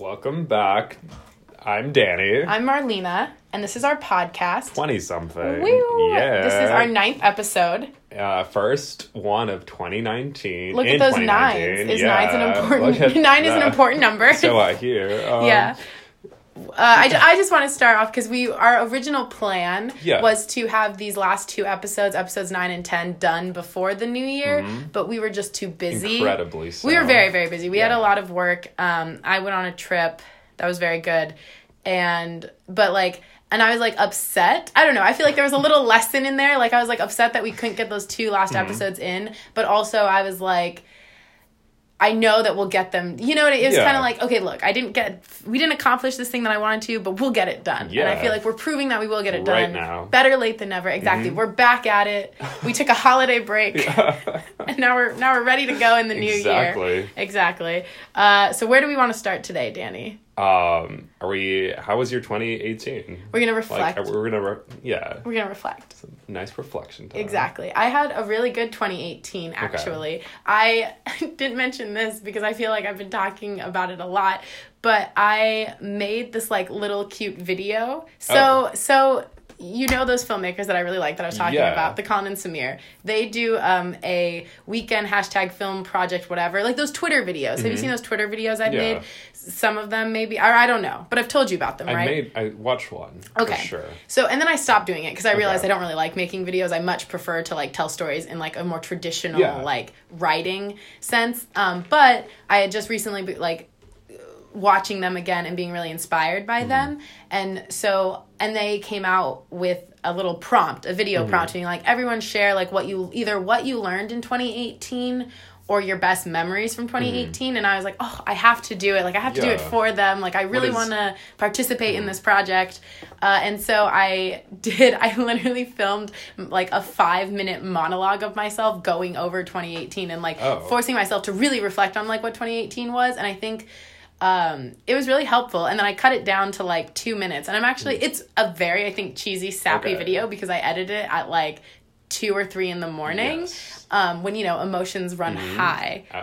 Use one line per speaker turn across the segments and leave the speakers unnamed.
Welcome back. I'm Danny.
I'm Marlena, and this is our podcast.
20 something.
Woo!
Yeah.
This is our ninth episode.
uh, first one of 2019.
Look
in
at those
2019.
nines. Is
Yeah,
nine's an
look
important
at
nine is an
that.
important number.
So I hear. Um,
yeah. Uh, I, I just want to start off because we our original plan
Yeah.
was to have these last two episodes, episodes nine and ten, done before the new year, but we were just too busy.
Mm-hmm. Incredibly so.
We were very very busy. We had a lot of work. Um, I went on a trip that was very good, and but like. And I was like upset. I don't know. I feel like there was a little lesson in there. Like I was like upset that we couldn't get those two last
Mm-hmm.
episodes in, but also I was like, I know that we'll get them. You know what? It was
Yeah.
kind of like, okay, look, I didn't get, we didn't accomplish this thing that I wanted to, but we'll get it done. Yeah. And I feel like we're proving that we will get it
Right
done.
now. Mm-hmm.
Better late than never. Exactly. We're back at it. We took a holiday break, and now we're now we're ready to go in the new year.
Exactly.
Exactly. Uh, so where do we want to start today, Danny?
Um, are we, how was your 2018?
We're gonna
Like,
reflect.
we're gonna, re- yeah,
we're gonna reflect.
nice reflection time.
Exactly. I had a really good 2018 actually. I didn't mention this because I feel like I've been talking about it a lot, but I made this like little cute video. So
Oh.
so you know those filmmakers that I really like that I was talking
Yeah.
about, the Colin and Samir. They do um, a weekend hashtag film project, whatever, like those Twitter videos. Have you seen those Twitter videos I've
Mm-hmm. Yeah.
made? Some of them maybe, or I don't know, but I've told you about them,
I
right?
made, I watched one.
Okay.
For sure.
So and then I stopped doing it because I realized
Okay.
I don't really like making videos. I much prefer to like tell stories in like a more traditional
Yeah.
like writing sense. Um, but I had just recently like watching them again and being really inspired by mm-hmm. them. And so and they came out with a little prompt, a video mm-hmm. prompt being like everyone share like what you either what you learned in 2018 or your best memories from 2018 mm-hmm. and I was like, "Oh, I have to do it. Like I have to do it for them. Like I really
is-
want to participate in this project." Uh, and so I did I literally filmed like a 5 minute monologue of myself going over 2018 and like
Oh.
forcing myself to really reflect on like what 2018 was and I think um, it was really helpful. And then I cut it down to like two minutes. And I'm actually, it's a very, I think, cheesy, sappy
Okay.
video because I edited it at like two or three in the morning
Yes.
um, when, you know, emotions run high.
Uh,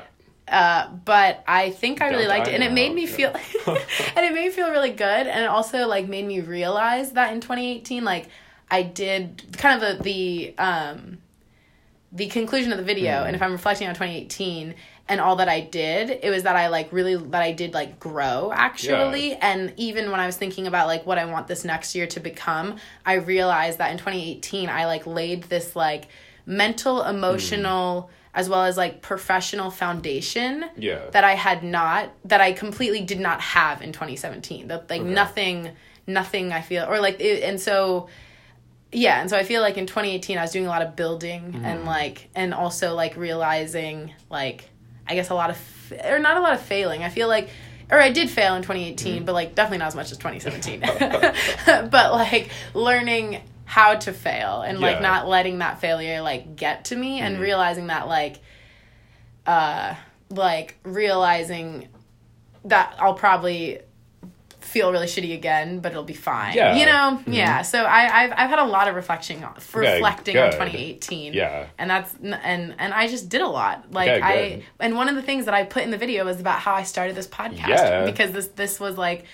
Uh, but I think I really
Don't
liked it. And it made me feel, and it made me feel really good. And it also like made me realize that in 2018, like I did kind of the, the, um, the conclusion of the video
Mm-hmm.
and if i'm reflecting on 2018 and all that i did it was that i like really that i did like grow actually. And even when i was thinking about like what i want this next year to become i realized that in 2018 i like laid this like mental emotional hmm. as well as like professional foundation
Yeah.
that i had not that i completely did not have in 2017 that like nothing nothing i feel or like it, and so yeah and so i feel like in 2018 i was doing a lot of building hmm. and like and also like realizing like i guess a lot of or not a lot of failing. I feel like or i did fail in 2018 but like definitely not as much as 2017 but like learning how to fail and like
Yeah.
not letting that failure like get to me and realizing that like uh like realizing that i'll probably feel really shitty again, but it'll be fine.
Yeah.
You know? Yeah. So I, I've I've had a lot of reflection on
Okay,
reflecting on 2018.
Yeah.
And that's and and I just did a lot. Like
Okay,
I and one of the things that I put in the video was about how I started this podcast
Yeah.
because this this was like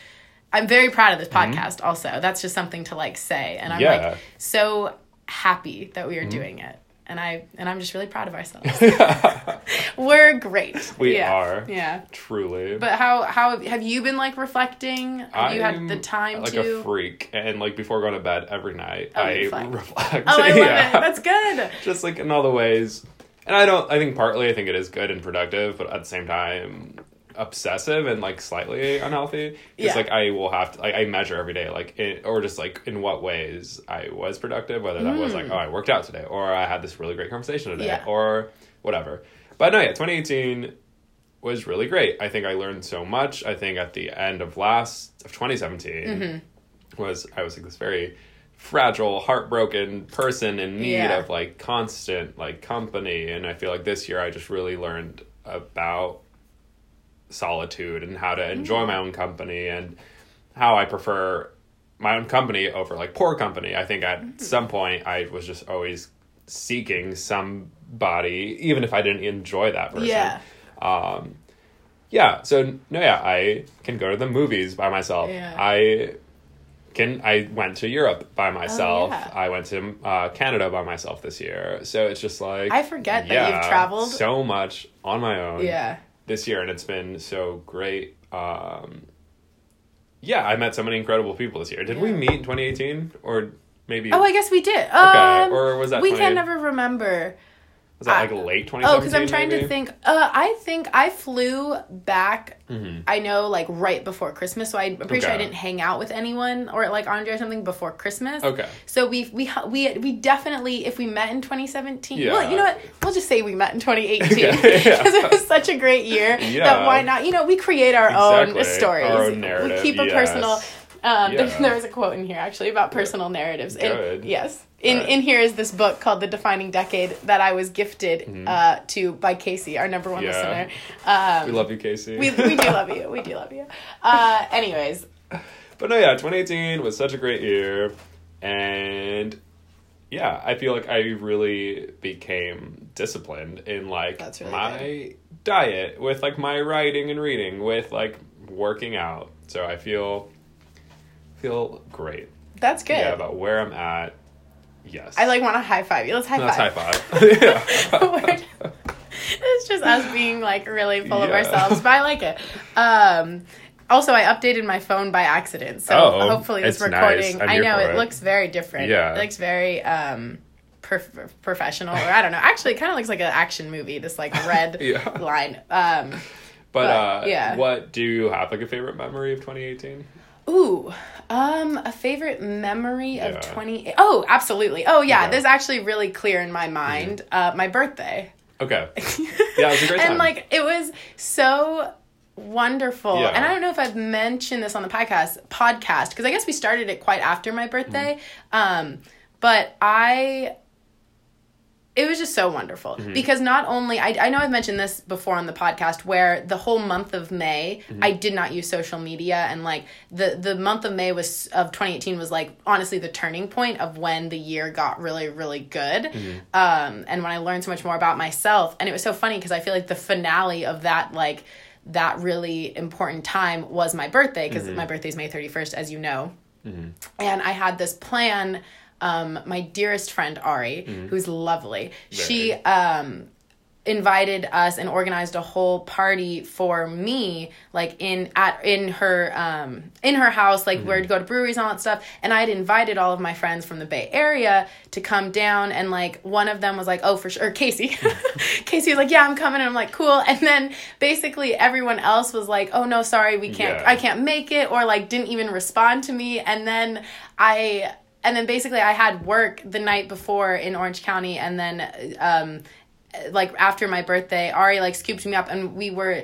I'm very proud of this podcast also. That's just something to like say and I'm
Mm-hmm. Yeah. Mm-hmm.
like so happy that we are doing it. And I and I'm just really proud of ourselves. We're great.
We
Yeah.
are.
Yeah.
Truly.
But how how have you been like reflecting? Have you had the
I'm
time
like
to?
a freak, and like before going to bed every night,
Oh,
I
reflect.
reflect.
Oh, I love
Yeah.
it. That's good.
just like in all the ways. And I don't. I think partly I think it is good and productive, but at the same time, obsessive and like slightly unhealthy. Because
Yeah.
like I will have to. Like, I measure every day, like in, or just like in what ways I was productive. Whether that was like oh I worked out today, or I had this really great conversation today,
Mm. Yeah.
or whatever. But no, yeah, 2018 was really great. I think I learned so much. I think at the end of last of 2017
Mm-hmm.
was I was like this very fragile, heartbroken person in need
Yeah.
of like constant like company and I feel like this year I just really learned about solitude and how to enjoy my own company and how I prefer my own company over like poor company. I think at some point I was just always seeking somebody even if I didn't enjoy that person.
Yeah.
Um yeah, so no, yeah, I can go to the movies by myself.
Yeah.
I can. I went to Europe by myself.
Oh, yeah.
I went to uh, Canada by myself this year. So it's just like
I forget that you've traveled.
so much on my own.
Yeah.
This year, and it's been so great. Um, yeah, I met so many incredible people this year. Did we meet in 2018 or maybe?
Oh, I guess we did. Um,
or was that
We
20
can never remember.
Was that like
I-
late 2017?
Oh, because I'm trying
maybe?
to think. Uh, I think I flew back.
Mm-hmm.
I know, like right before Christmas. So I, I'm pretty sure I didn't hang out with anyone or like Andre or something before Christmas.
Okay.
So we we we we definitely if we met in 2017.
Yeah.
Well, you know what? We'll just say we met in 2018 because
Okay, yeah.
it was such a great year.
Yeah.
That why not? You know, we create our own stories.
Our own narrative,
We keep a
yes.
personal. Um, there,
Yeah.
there was a quote in here actually about personal narratives. And-
Good.
yes. In
Right.
in here is this book called The Defining Decade that I was gifted uh, to by Casey, our number one
Mm-hmm. Yeah.
listener. Um,
We love you, Casey.
we, we do love you. We do love you. Uh, anyways,
But no, yeah, 2018 was such a great year, and yeah, I feel like I really became disciplined in like
really
my diet, with like my writing and reading, with like working out. So I feel feel great.
that's good.
Yeah, about where I'm at. Yes,
I like want to high five you. Let's high
Let's high
five.
five. yeah.
We're- it's just us being like really full of ourselves, but I like it. Um, also, I updated my phone by accident, so
Oh,
hopefully this
it's nice.
recording.
I'm
I know it,
it.
looks very different.
Yeah.
it looks very um, prof- professional, or I don't know. Actually, it kind of looks like an action movie. This like red
Yeah.
line. Um,
But,
But,
uh,
yeah.
what do you have like a favorite memory of 2018?
Ooh, um, a favorite memory of twenty. Oh, absolutely. Oh, yeah.
Okay.
There's actually really clear in my mind. Uh, my birthday.
Okay, Yeah, it was a great time.
and like it was so wonderful.
Yeah.
And I don't know if I've mentioned this on the podcast podcast because I guess we started it quite after my birthday.
Mm-hmm.
Um, but I it was just so wonderful
Mm-hmm.
because not only I, I know I've mentioned this before on the podcast where the whole month of May
Mm-hmm.
I did not use social media and like the the month of May was of 2018 was like honestly the turning point of when the year got really really good
Mm-hmm.
um and when I learned so much more about myself and it was so funny because I feel like the finale of that like that really important time was my birthday because
Mm-hmm.
my birthday is May 31st as you know and I had this plan. Um, my dearest friend Ari, who's lovely, she um, invited us and organized a whole party for me, like in at in her um, in her house. Like where to go to breweries and all that stuff. And I had invited all of my friends from the Bay Area to come down. And like one of them was like, "Oh, for sure," Casey. Casey was like, "Yeah, I'm coming." And I'm like, "Cool." And then basically everyone else was like, "Oh no, sorry, we can't.
Yeah.
I can't make it," or like didn't even respond to me. And then I and then basically I had work the night before in Orange County, and then um, like after my birthday, Ari like scooped me up, and we were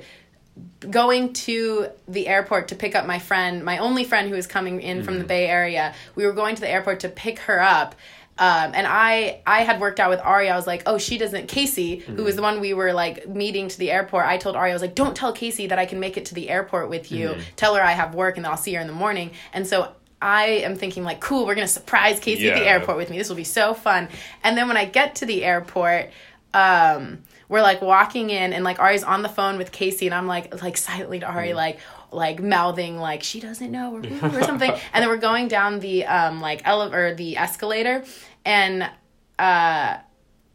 going to the airport to pick up my friend, my only friend who was coming in from the Bay Area. We were going to the airport to pick her up. Um, and I, I had worked out with Ari. I was like, oh, she doesn't. Casey, who was the one we were like meeting to the airport. I told Ari, I was like, don't tell Casey that I can make it to the airport with you. Tell her I have work and I'll see her in the morning. And so I am thinking like, cool, we're gonna surprise Casey at the airport with me. This will be so fun. And then when I get to the airport, um, we're like walking in and like Ari's on the phone with Casey and I'm like like silently to Ari like like mouthing like she doesn't know or, or something. and then we're going down the um like elevator or the escalator and uh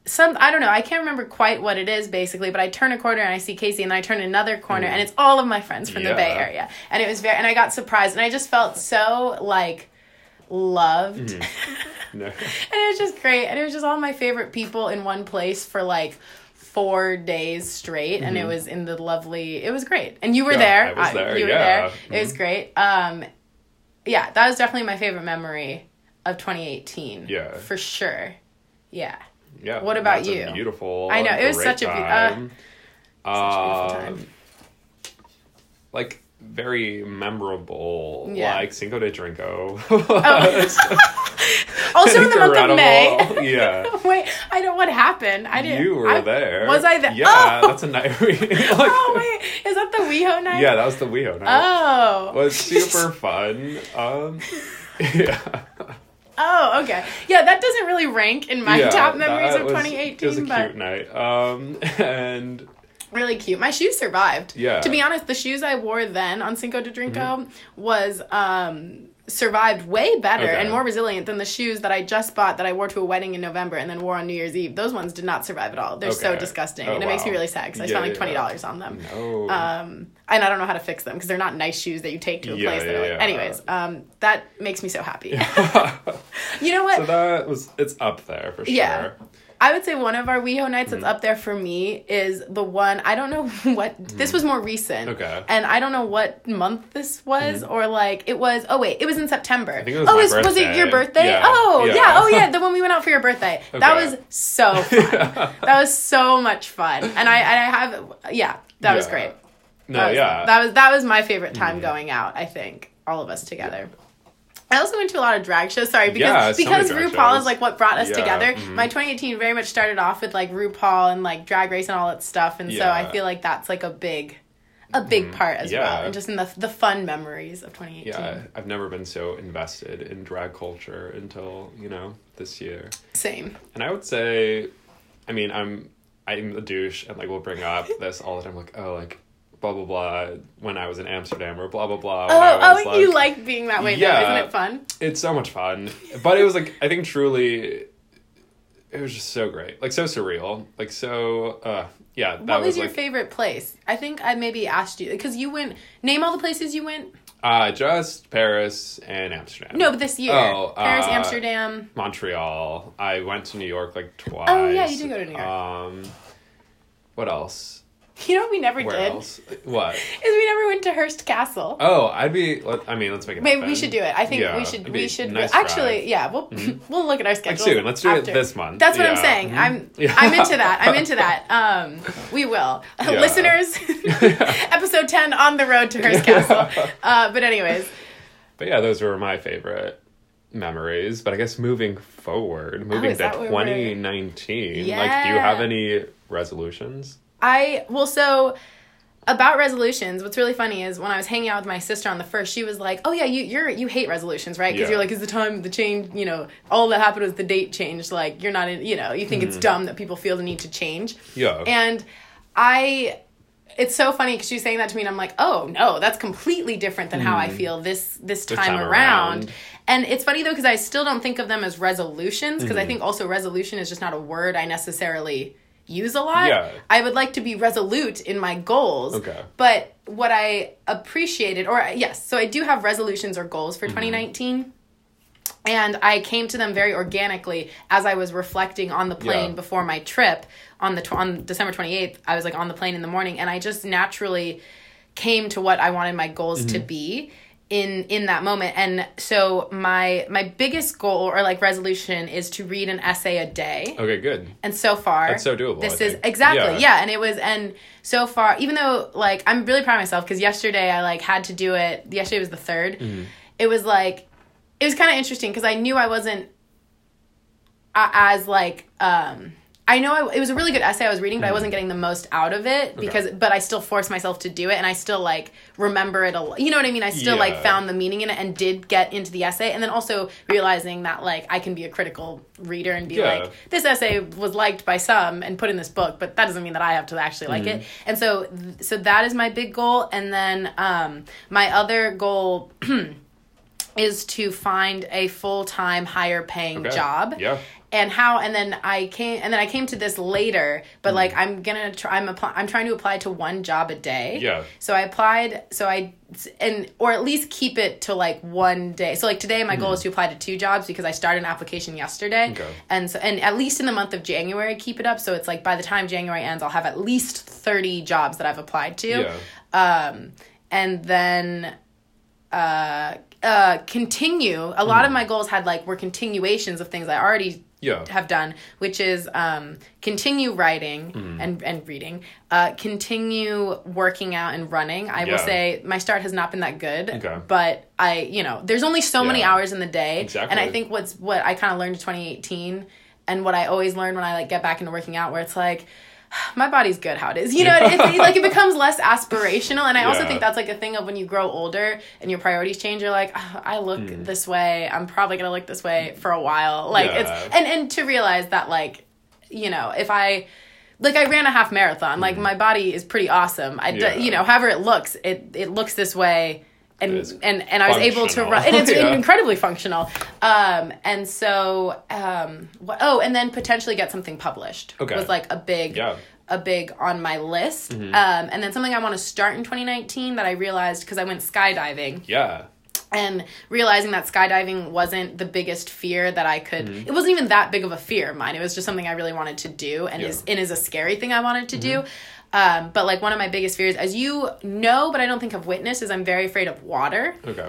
some I don't know I can't remember quite what it is basically but I turn a corner and I see Casey and then I turn another corner and it's all of my friends from the Bay Area. And it was very and I got surprised and I just felt so like loved.
No.
and it was just great. And it was just all my favorite people in one place for like four days straight and it was in the lovely it was great. And you were
Mm-hmm. Yeah,
there.
I was there,
you were
yeah. Mm-hmm.
there. It was great. Um yeah that was definitely my favorite memory of 2018
Yeah.
for sure. Yeah
Yeah.
What about you?
beautiful.
I know, it was such a uh,
time.
such a beautiful
Um,
time.
Like very memorable,
Yeah.
like Cinco de Drinko.
also in the month of May
yeah.
wait I don't what happened I didn't
You were
I-
there.
was I there
Yeah,
oh,
that's a night. we- like,
oh wait is that the WeHo night
Yeah, that was the WeHo night.
oh
It was super fun. Um, yeah.
Oh, okay. Yeah, that doesn't really rank in my
yeah,
top memories of
was-
2018,
It was a
but
cute night. Um, and
really cute. My shoes survived.
Yeah.
To be honest, the shoes I wore then on Cinco de Drinko was um survived way better
Okay.
and more resilient than the shoes that I just bought that I wore to a wedding in November and then wore on New Year's Eve. Those ones did not survive at all. They're so disgusting,
Oh,
and it makes me really sad because I
Yeah,
spent like twenty dollars on them.
Oh.
Um, and I don't know how to fix them because they're not nice shoes that you take to a
Yeah,
place. that
yeah,
like,
yeah.
Anyways, um, that makes me so happy. you know what?
so that was it's up there for sure.
Yeah. I would say one of our WeHo nights
Mm.
that's up there for me is the one I don't know what this was more recent.
Mm. Okay.
And I don't know what month this was or like it was oh wait, it was in September.
think it was
oh, is- was it your
birthday. Yeah.
Oh,
Yeah.
yeah. Oh yeah, the one we went out for your birthday. That was so fun. that was so much fun. And I and I have yeah, that was great.
No,
That was,
yeah.
That was that was my favorite time going out, I think. All of us together. I also went to a lot of drag shows. Sorry, because
Yeah,
because
drag
RuPaul
shows.
is like what brought us
Yeah,
together.
mhm.
My 2018 very much started off with like RuPaul and like Drag Race and all that stuff, and so I feel like that's like a big, a big part as
Yeah.
well, and just in the the fun memories of 2018.
yeah, I've never been so invested in drag culture until, you know, this year.
Same.
And I would say, I mean, I'm I'm a douche, and like we'll bring up this all the time, like oh, like blah blah blah when I was in Amsterdam or blah blah blah. when I
Oh, oh, you like being that way,
Yeah.
though, isn't it fun?
It's so much fun, but it was like I think truly, it was just so great, like so surreal, like so. uh Yeah, that
What was,
was,
your
like
favorite place? I think I maybe asked you because you went. Name all the places you went.
uh just Paris and Amsterdam.
No, but this year.
Oh,
Paris,
uh,
Amsterdam.
Montreal. I went to New York like twice.
Oh, yeah, you did go to New York.
Um, what else?
You know what we never
Where
did
else? What?
is we never went to Hearst Castle.
Oh, I'd be. Let, I mean, let's make it.
Maybe we should do it. I think
Yeah,
we should. We should
nice
actually.
drive.
Yeah, we'll we'll look at our schedule
soon. Let's do it this month.
That's what I'm
Yeah.
saying.
Mhm.
I'm
Yeah.
I'm into that. I'm into that. Um, we will, listeners. episode ten on the road to Hearst Castle. Uh, but anyways,
But yeah, those were my favorite memories. But I guess moving forward, moving
Oh,
to
that where
2019, like, do you have any resolutions?
I well so. About resolutions, what's really funny is when I was hanging out with my sister on the first, she was like, "Oh yeah, you you're you hate resolutions, right? Because
Yeah.
you're like, is the time the change? You know, all that happened was the date changed. Like you're not in. You know, you think
Mm-hmm.
it's dumb that people feel the need to change.
Yeah.
And I, it's so funny because she's saying that to me, and I'm like, oh no, that's completely different than how I feel this this time,
Mm. time
around.
around.
And it's funny though because I still don't think of them as resolutions because
Mm-hmm.
I think also resolution is just not a word I necessarily use a lot.
Yeah.
I would like to be resolute in my goals.
Okay.
But what I appreciated, or yes, so I do have resolutions or goals
Mm-hmm.
for 2019. And I came to them very organically as I was reflecting on the plane
Yeah.
before my trip on the tw- on December 28th. I was like on the plane in the morning and I just naturally came to what I wanted my goals to
Mm-hmm.
be in in that moment. And so my my biggest goal or like resolution is to read an essay a day.
Okay, good.
And so far,
That's so doable,
This is exactly
Yeah.
yeah. and it was and so far, even though like I'm really proud of myself because yesterday I like had to do it. Yesterday was the 3rd
Mm-hmm.
It was like it was kind of interesting because I knew I wasn't as like um I know I, it was a really good essay I was reading, but I
Mm-hmm.
wasn't getting the most out of it because, but I still forced myself to do it, and I still like remember it a lot. You know what I mean? I still like found the meaning in it and did get into the essay, and then also realizing that like I can be a critical reader and be
Yeah.
like, this essay was liked by some and put in this book, but that doesn't mean that I have to actually like
Mm-hmm.
it. And so, so that is my big goal, and then um, my other goal. is to find a full-time higher paying
Okay.
job
Yeah.
And how and then i came and then i came to this later but
Mm.
like i'm gonna try i'm apply, i'm trying to apply to one job a day
Yeah.
so i applied so i and or at least keep it to like one day so like today my goal is to apply to two jobs because i started an application yesterday
Mm. Okay.
and so and at least in the month of january keep it up so it's like by the time january ends i'll have at least 30 jobs that i've applied to
Yeah.
um, and then uh, uh, continue. A lot of
Mm.
my goals had like were continuations of things I already
Yeah.
have done, which is um, continue writing
Mm.
and and reading, uh, continue working out and running. I will say my start has not been that good,
Okay.
but I you know there's only so many hours in the day,
Exactly.
and I think what's what I kind of learned in 2018, and what I always learn when I like get back into working out, where it's like my body's good how it is. You know, it's, it's like it becomes less aspirational. And I also think that's like a thing of when you grow older and your priorities change. You're like, "Ah, I look this way. I'm probably gonna look this way for a while. Like
Yeah.
it's and and to realize that like, you know, if I like I ran a half marathon. Like my body is pretty awesome. I d-.
Yeah.
you know, however it looks, it it looks this way. And, and and I was able to run, and it's
Yeah.
incredibly functional. Um, and so, um, wh- oh, and then potentially get something published
Okay.
was like a big,
Yeah.
a big on my list.
Mm-hmm.
Um, and then something I want to start in 2019 that I realized because I went skydiving
Yeah.
And realizing that skydiving wasn't the biggest fear that I could
Mm-hmm.
it wasn't even that big of a fear of mine. It was just something I really wanted to do and
Yeah. Mm-hmm.
is and is a scary thing I wanted to do. Um, but like one of my biggest fears, as you know, but I don't think have witnessed, is I'm very afraid of water.
Okay.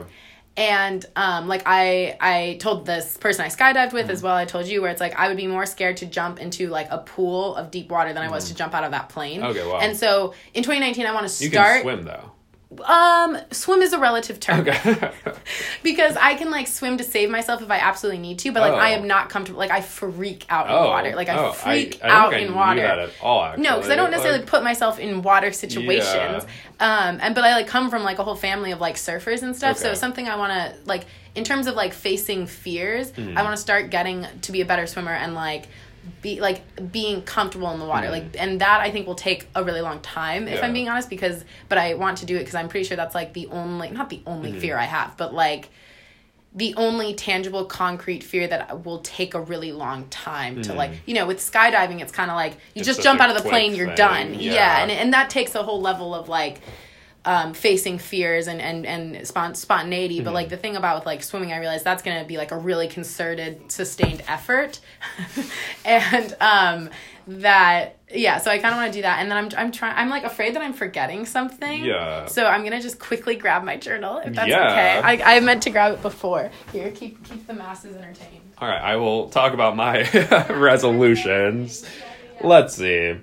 And um, like I I told this person I skydived with
Mm-hmm.
as well, I told you where it's like I would be more scared to jump into like a pool of deep water than I was to jump out of that plane.
Mm-hmm. Okay, wow.
And so in 2019 I want to start.
You can swim though.
Um swim is a relative term
Okay.
because I can like swim to save myself if I absolutely need to, but like I
Oh.
am not comfortable. Like I freak out in
oh.
water. Like I
oh,
freak
I, I
out
I
in water.
all.
No, because I don't necessarily
Like,
put myself in water situations. Um, and but I like come from like a whole family of like surfers and stuff. So
Okay.
it's something I want to like in terms of like facing fears.
Hmm.
I want to start getting to be a better swimmer and like be like being comfortable in the water. Like and that I think will take a really long time if.
Yeah.
I'm being honest. Because but I want to do it because I'm pretty sure that's like the only not the only
Hmm.
fear I have, but like the only tangible concrete fear that will take a really long time to like you know with skydiving it's kind of like you.
It's
just jump out of the plane you're done yeah,
yeah.
and, and that takes a whole level of like um, facing fears and and and spont- spontaneity but
Mm-hmm.
like the thing about with like swimming i realized that's gonna be like a really concerted sustained effort and um that yeah so i kind of want to do that and then i'm i'm trying i'm like afraid that i'm forgetting something
Yeah.
so i'm gonna just quickly grab my journal if that's
Yeah.
okay I, I meant to grab it before here keep keep the masses entertained
All right, I will talk about my resolutions. Let's see.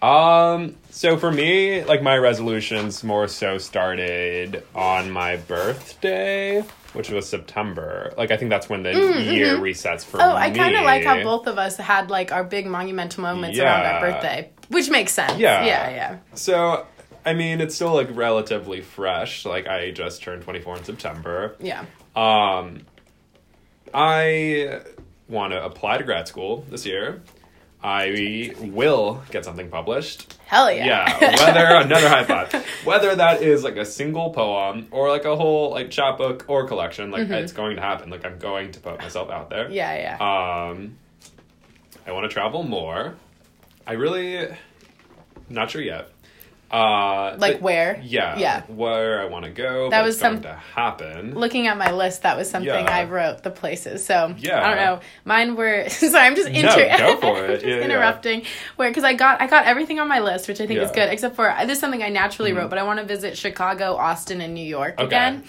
Um, so for me, like my resolutions more so started on my birthday, which was September. Like I think that's when the year resets for
Mm, oh
me.
i kind of like how both of us had like our big monumental moments around our birthday which makes sense
Yeah.
yeah yeah
So, I mean, it's still like relatively fresh. Like I just turned 24 in September.
yeah
Um, I want to apply to grad school this year. I will get something published.
hell yeah
Yeah, whether another high five, whether that is like a single poem or like a whole like chapbook or collection, like it's going to happen. Like I'm going to put myself out there.
Mm-hmm. yeah yeah
Um, I want to travel more. I really, not sure yet. Uh,
like
but-
where
Yeah,
yeah
where I want to go.
That was something
to happen.
looking at my list, that was something
Yeah.
I wrote the places. So
Yeah.
I don't know. Mine were sorry. I'm just
No, go for it.
just
Yeah, yeah.
interrupting. Where because I got I got everything on my list, which I think is
Yeah. Mm-hmm.
good, except for this is something I naturally wrote. But I want to visit Chicago, Austin, and New York
Okay.
again.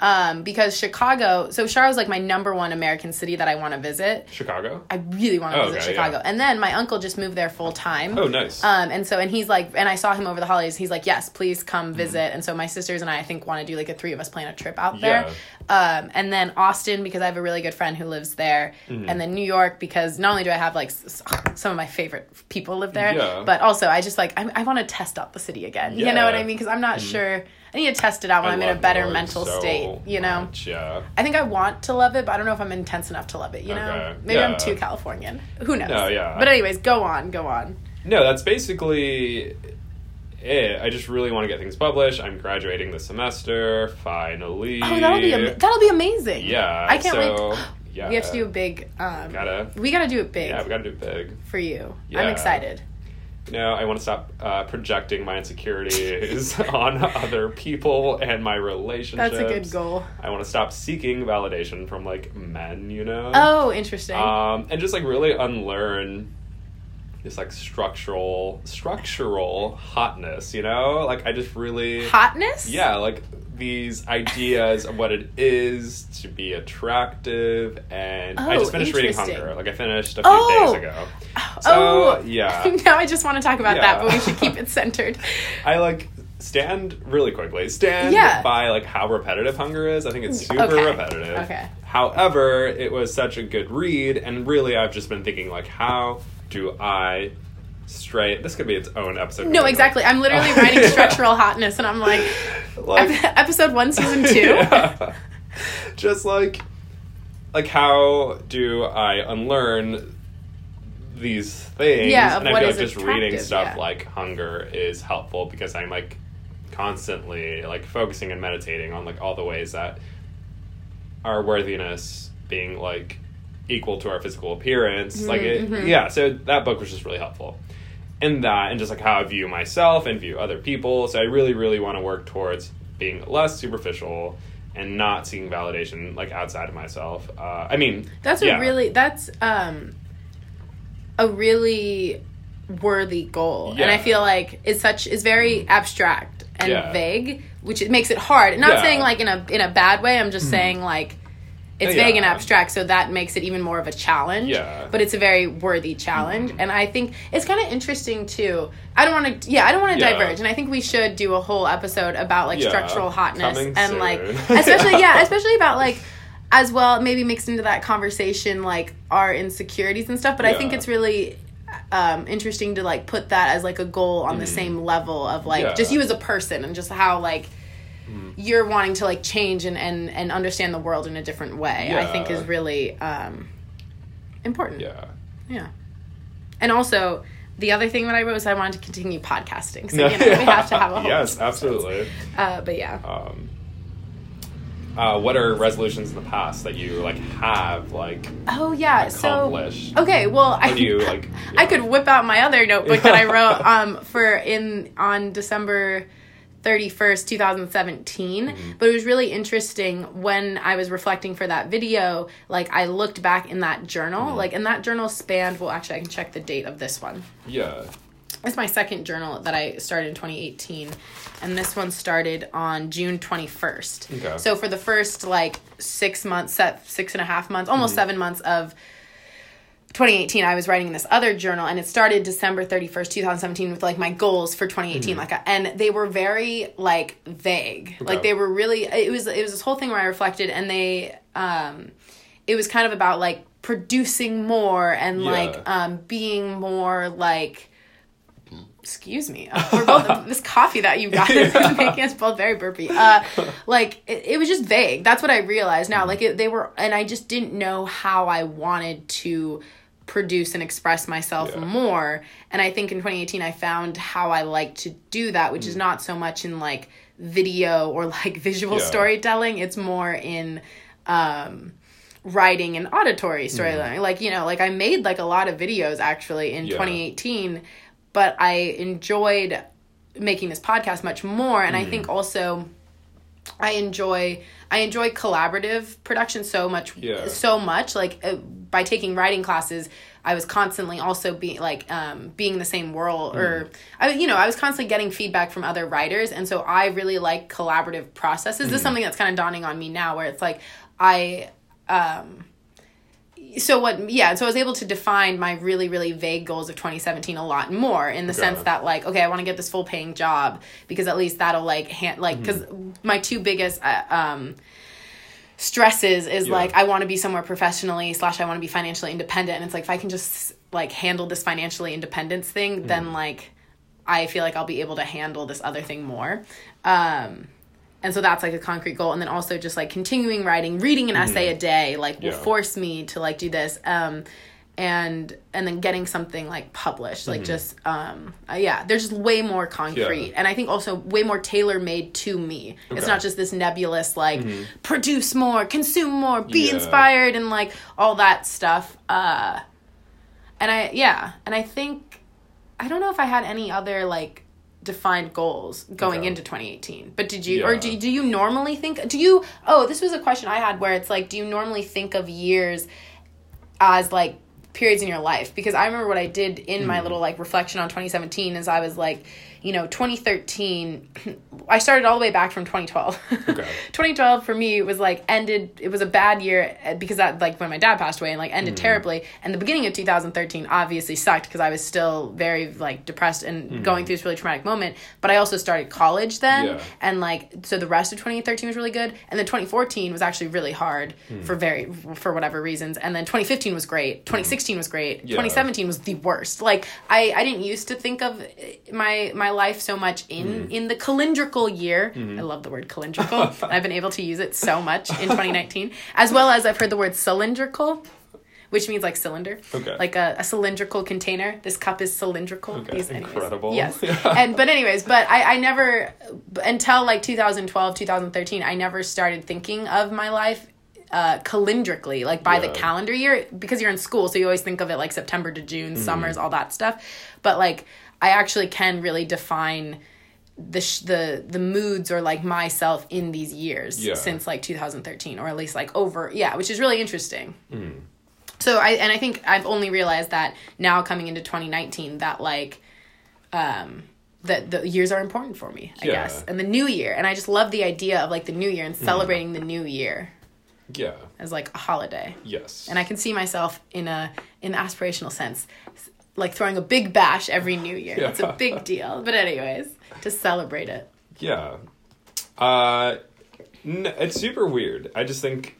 Um, because Chicago, so Chicago's like my number one American city that I want to visit.
Chicago.
I really want to
Oh,
visit
okay,
Chicago.
yeah.
And then my uncle just moved there full time.
Oh, nice.
Um, and so, and he's like, and I saw him over the holidays. He's like, yes, please
Mm-hmm.
come visit. And so my sisters and I, I think, want to do like a three of us plan a trip out there. Um, and then Austin because I have a really good friend who lives there.
Mm-hmm.
And then New York because not only do I have like some of my favorite people live there,
Yeah.
but also I just like I, I want to test out the city again. You know what I mean? Because I'm not sure. I need to test it out when
I
I'm in a better mental
so
state. You know.
much, Yeah.
I think I want to love it, but I don't know if I'm intense enough to love it. You know,
Okay.
maybe I'm too Californian. Who knows?
No, yeah.
But anyways, go on, go on.
No, that's basically it. I just really want to get things published. I'm graduating this semester, finally.
Oh, that'll be am- that'll be amazing.
Yeah.
I can't
so,
wait.
Yeah.
We have to do a big. Um,
Gotta.
we gotta do it big
Yeah, we gotta do it big.
for you. I'm excited.
Know, I want to stop uh, projecting my insecurities on other people and my relationships.
That's a good goal.
I want to stop seeking validation from like men, you know.
Oh, interesting.
um, and just like really unlearn this like structural structural hotness you know like i just really
Hotness.
yeah like these ideas of what it is to be attractive and i
Oh,
just finished reading hunger like i finished a few
Oh.
days ago oh. so
oh,
yeah
now I just want to talk about that, but we should keep it centered.
i like stand really quickly stand
Yeah.
by like how repetitive hunger is i think it's super
Okay.
repetitive
Okay.
however it was such a good read and really i've just been thinking like how do i stray this could be its own episode
No, exactly. I'm literally oh. writing structural hotness, and I'm like,
like
episode one, season two.
Yeah. just like like how do i unlearn these things.
Yeah,
and I feel like just reading stuff
yeah.
like hunger is helpful because I'm like constantly like focusing and meditating on like all the ways that our worthiness being like equal to our physical appearance. Like it,
Mm-hmm.
yeah, so that book was just really helpful. In that and just like how I view myself and view other people. So I really, really want to work towards being less superficial and not seeking validation like outside of myself. Uh, I mean,
That's
yeah.
a really that's um a really worthy goal. And I feel like it's such is very abstract and
Yeah.
vague, which it makes it hard. Not
Yeah.
saying like in a in a bad way, I'm just saying like it's
Yeah.
vague and abstract, so that makes it even more of a challenge.
Yeah.
But it's a very worthy challenge. And I think it's kind of interesting too. I don't want to, yeah, I don't want to
Yeah.
diverge. And I think we should do a whole episode about like
Yeah.
structural hotness
Coming
and like, especially, yeah, especially about like, as well, maybe mixed into that conversation, like our insecurities and stuff. But I think it's really um, interesting to like put that as like a goal on the same level of like
Mm-hmm.
Just you as a person and just how like you're wanting to like change and, and and understand the world in a different way. I think is really um, important.
Yeah.
Yeah. And also, the other thing that I wrote was I wanted to continue podcasting. So, you know, we have to have a whole.
yes, absolutely.
Uh, but yeah.
Um, uh, what are resolutions in the past that you like have like
Oh, yeah. So.
accomplished?
Okay, well, I,
do you, like,
I could whip out my other notebook that I wrote um, for in on December 31st, 2017.
Mm-hmm.
But it was really interesting when I was reflecting for that video. Like, I looked back in that journal,
Mm-hmm.
like, and that journal spanned, well, actually, I can check the date of this one.
yeah.
It's my second journal that I started in 2018, and this one started on June 21st.
Okay.
So for the first like six months, se- six and a half months, almost
Mm-hmm.
seven months of 2018, I was writing this other journal, and it started December 31st, 2017, with like my goals for 2018, like, and they were very like vague, like they were really. It was it was this whole thing where I reflected, and they, um, it was kind of about like producing more and
Yeah.
like um being more like excuse me. Uh, we're both this coffee that you got is making us both very burpy. Uh like it, it was just vague. That's what i realized now. Like it, they were and i just didn't know how i wanted to produce and express myself
Yeah.
more. And i think in 2018 i found how i like to do that which is not so much in like video or like visual
Yeah.
storytelling. It's more in um writing and auditory storytelling. Like you know like i made like a lot of videos actually in
Yeah.
2018 but i enjoyed making this podcast much more and i
Mm.
think also i enjoy i enjoy collaborative production so much
Yeah.
so much like uh, by taking writing classes i was constantly also being like um, being in the same world or i you know i was constantly getting feedback from other writers and so i really like collaborative processes this is something that's kind of dawning on me now where it's like i um so what yeah so i was able to define my really really vague goals of 2017 a lot more in the
Okay.
sense that like okay i want to get this full paying job because at least that'll like hand like because my two biggest uh, um stresses is
Yeah.
like i want to be somewhere professionally slash i want to be financially independent and it's like if i can just like handle this financially independence thing then like i feel like i'll be able to handle this other thing more um and so that's like a concrete goal. And then also just like continuing writing reading an essay a day like will
Yeah.
force me to like do this. Um and and then getting something like published like just um uh, yeah there's just way more concrete.
Yeah.
and i think also way more tailor made to me. It's not just this nebulous like produce more consume more be
Yeah.
inspired and like all that stuff. Uh and i yeah. And i think i don't know if i had any other like defined goals going
Okay.
into 2018 but did you or do, do you normally think do you oh this was a question i had where it's like do you normally think of years as like periods in your life because i remember what i did in
Hmm.
my little like reflection on 2017 is i was like you know 2013 i started all the way back from 2012
Okay.
2012 for me was like ended it was a bad year uh, because that like when my dad passed away and like ended terribly. And the beginning of 2013 obviously sucked because i was still very like depressed and going through this really traumatic moment. But i also started college then.
Yeah.
and like so the rest of 2013 was really good. And then 2014 was actually really hard
Hmm.
for very for whatever reasons. And then 2015 was great. 2016 was great. 2017 was the worst. Like i i didn't used to think of uh, my my life so much in in the calendrical year i love the word calendrical i've been able to use it so much in 2019 as well as i've heard the word cylindrical which means like cylinder.
Okay.
Like a, a cylindrical container. This cup is cylindrical.
Okay,
These, anyways.
incredible.
Yes.
Yeah.
and but anyways, but I, I never until like 2012, 2013, I never started thinking of my life uh calendrically, like by the calendar year because you're in school, so you always think of it like September to June,
Mm-hmm.
summers, all that stuff. But like I actually can really define the sh- the the moods or like myself in these years
Yeah.
since like 2013 or at least like over yeah which is really interesting
Mm.
so i and i think i've only realized that now coming into 2019 that like um that the years are important for me i
Yeah.
guess and the new year and i just love the idea of like the new year and celebrating the new year
Yeah.
as like a holiday
Yes.
and i can see myself in a in an aspirational sense like throwing a big bash every new year it's a big deal but anyways to celebrate it
Yeah. Uh, n- it's super weird. I just think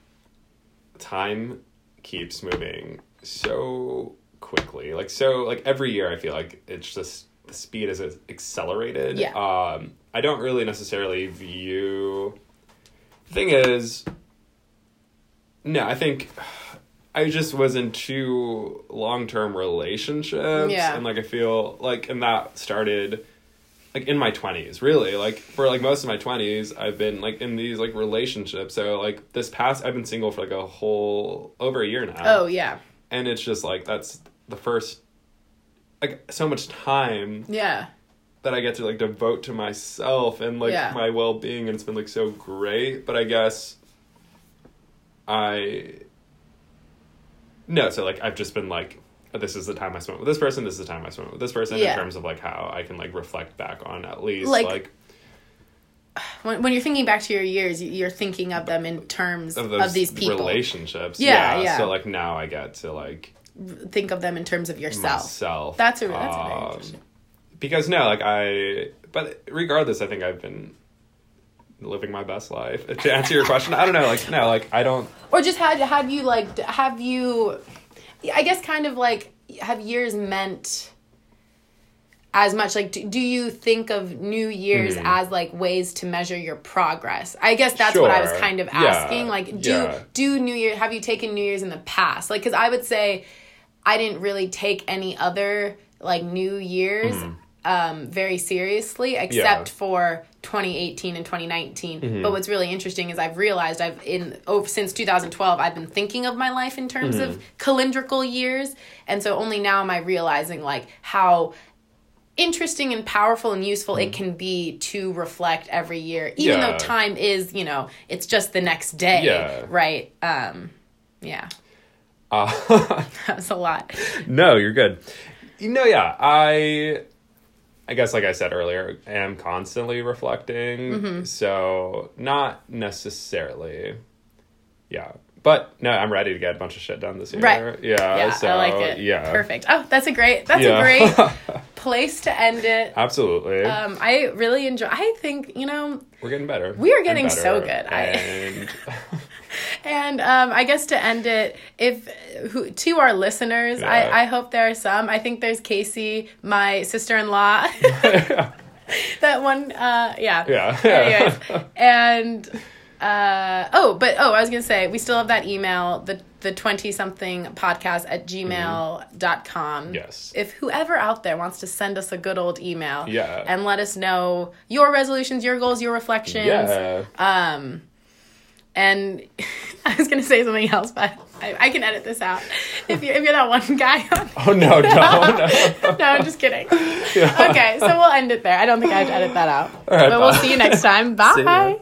time keeps moving so quickly. Like so like every year I feel like it's just the speed is accelerated.
Yeah.
Um I don't really necessarily view the thing is no, I think I just was in two long term relationships.
Yeah.
And like I feel like and that started like in my 20s really like for like most of my 20s i've been like in these like relationships so like this past i've been single for like a whole over a year now
oh yeah
and it's just like that's the first like so much time
yeah
that i get to like devote to myself and like
Yeah.
my well-being and it's been like so great but i guess i no so like i've just been like this is the time i spent with this person this is the time i spent with this person
Yeah.
in terms of like how i can like reflect back on at least
Like-
like
when, when you're thinking back to your years you- you're thinking of them in terms
of
of,
those
these people
relationships.
Yeah, yeah.
So like now I get to like
think of them in terms of yourself
myself.
that's a that's a very
um,
interesting
because no, like I. But regardless, I think I've been living my best life. To answer your question, I don't know. Like no, like I don't.
or just had have you like have you i guess kind of like have years meant as much like do, do you think of new years
Mhm.
as like ways to measure your progress i guess that's what i was kind of
Yeah.
asking like do
Yeah.
do new year have you taken new year's in the past like because i would say i didn't really take any other like new year's um very seriously except for 2018 and 2019 but what's really interesting is i've realized i've in over since 2012 i've been thinking of my life in terms of calendrical years and so only now am i realizing like how interesting and powerful and useful it can be to reflect every year even
Yeah.
though time is you know it's just the next day
Yeah.
right um yeah
Uh,
that was a lot
no, you're good. Know, yeah, I. I guess, like I said earlier, I am constantly reflecting.
Mm-hmm.
So not necessarily. Yeah, but no, I'm ready to get a bunch of shit done this year.
Right.
Yeah.
yeah
so,
i like it
Yeah.
perfect oh that's a great that's
Yeah.
a great place to end it
Absolutely.
um i really enjoy i think you know
We're getting better.
We are getting so good. I-
And
um, I guess to end it, if who, to our listeners,
Yeah.
I, I hope there are some. I think there's Casey, my sister in law. that one, uh, yeah.
yeah.
Anyways, and uh, oh, but oh, I was gonna say we still have that email, the the twenty something podcast at gmail.com.
Yes.
If whoever out there wants to send us a good old email,
Yeah.
and let us know your resolutions, your goals, your reflections.
yeah.
Um, and I was gonna say something else, but I, I can edit this out. If you're if you're that one guy on.
oh no, don't.
no, I'm just kidding. Okay, so we'll end it there. I don't think I have to edit that out.
right,
but we'll see you next time. Bye.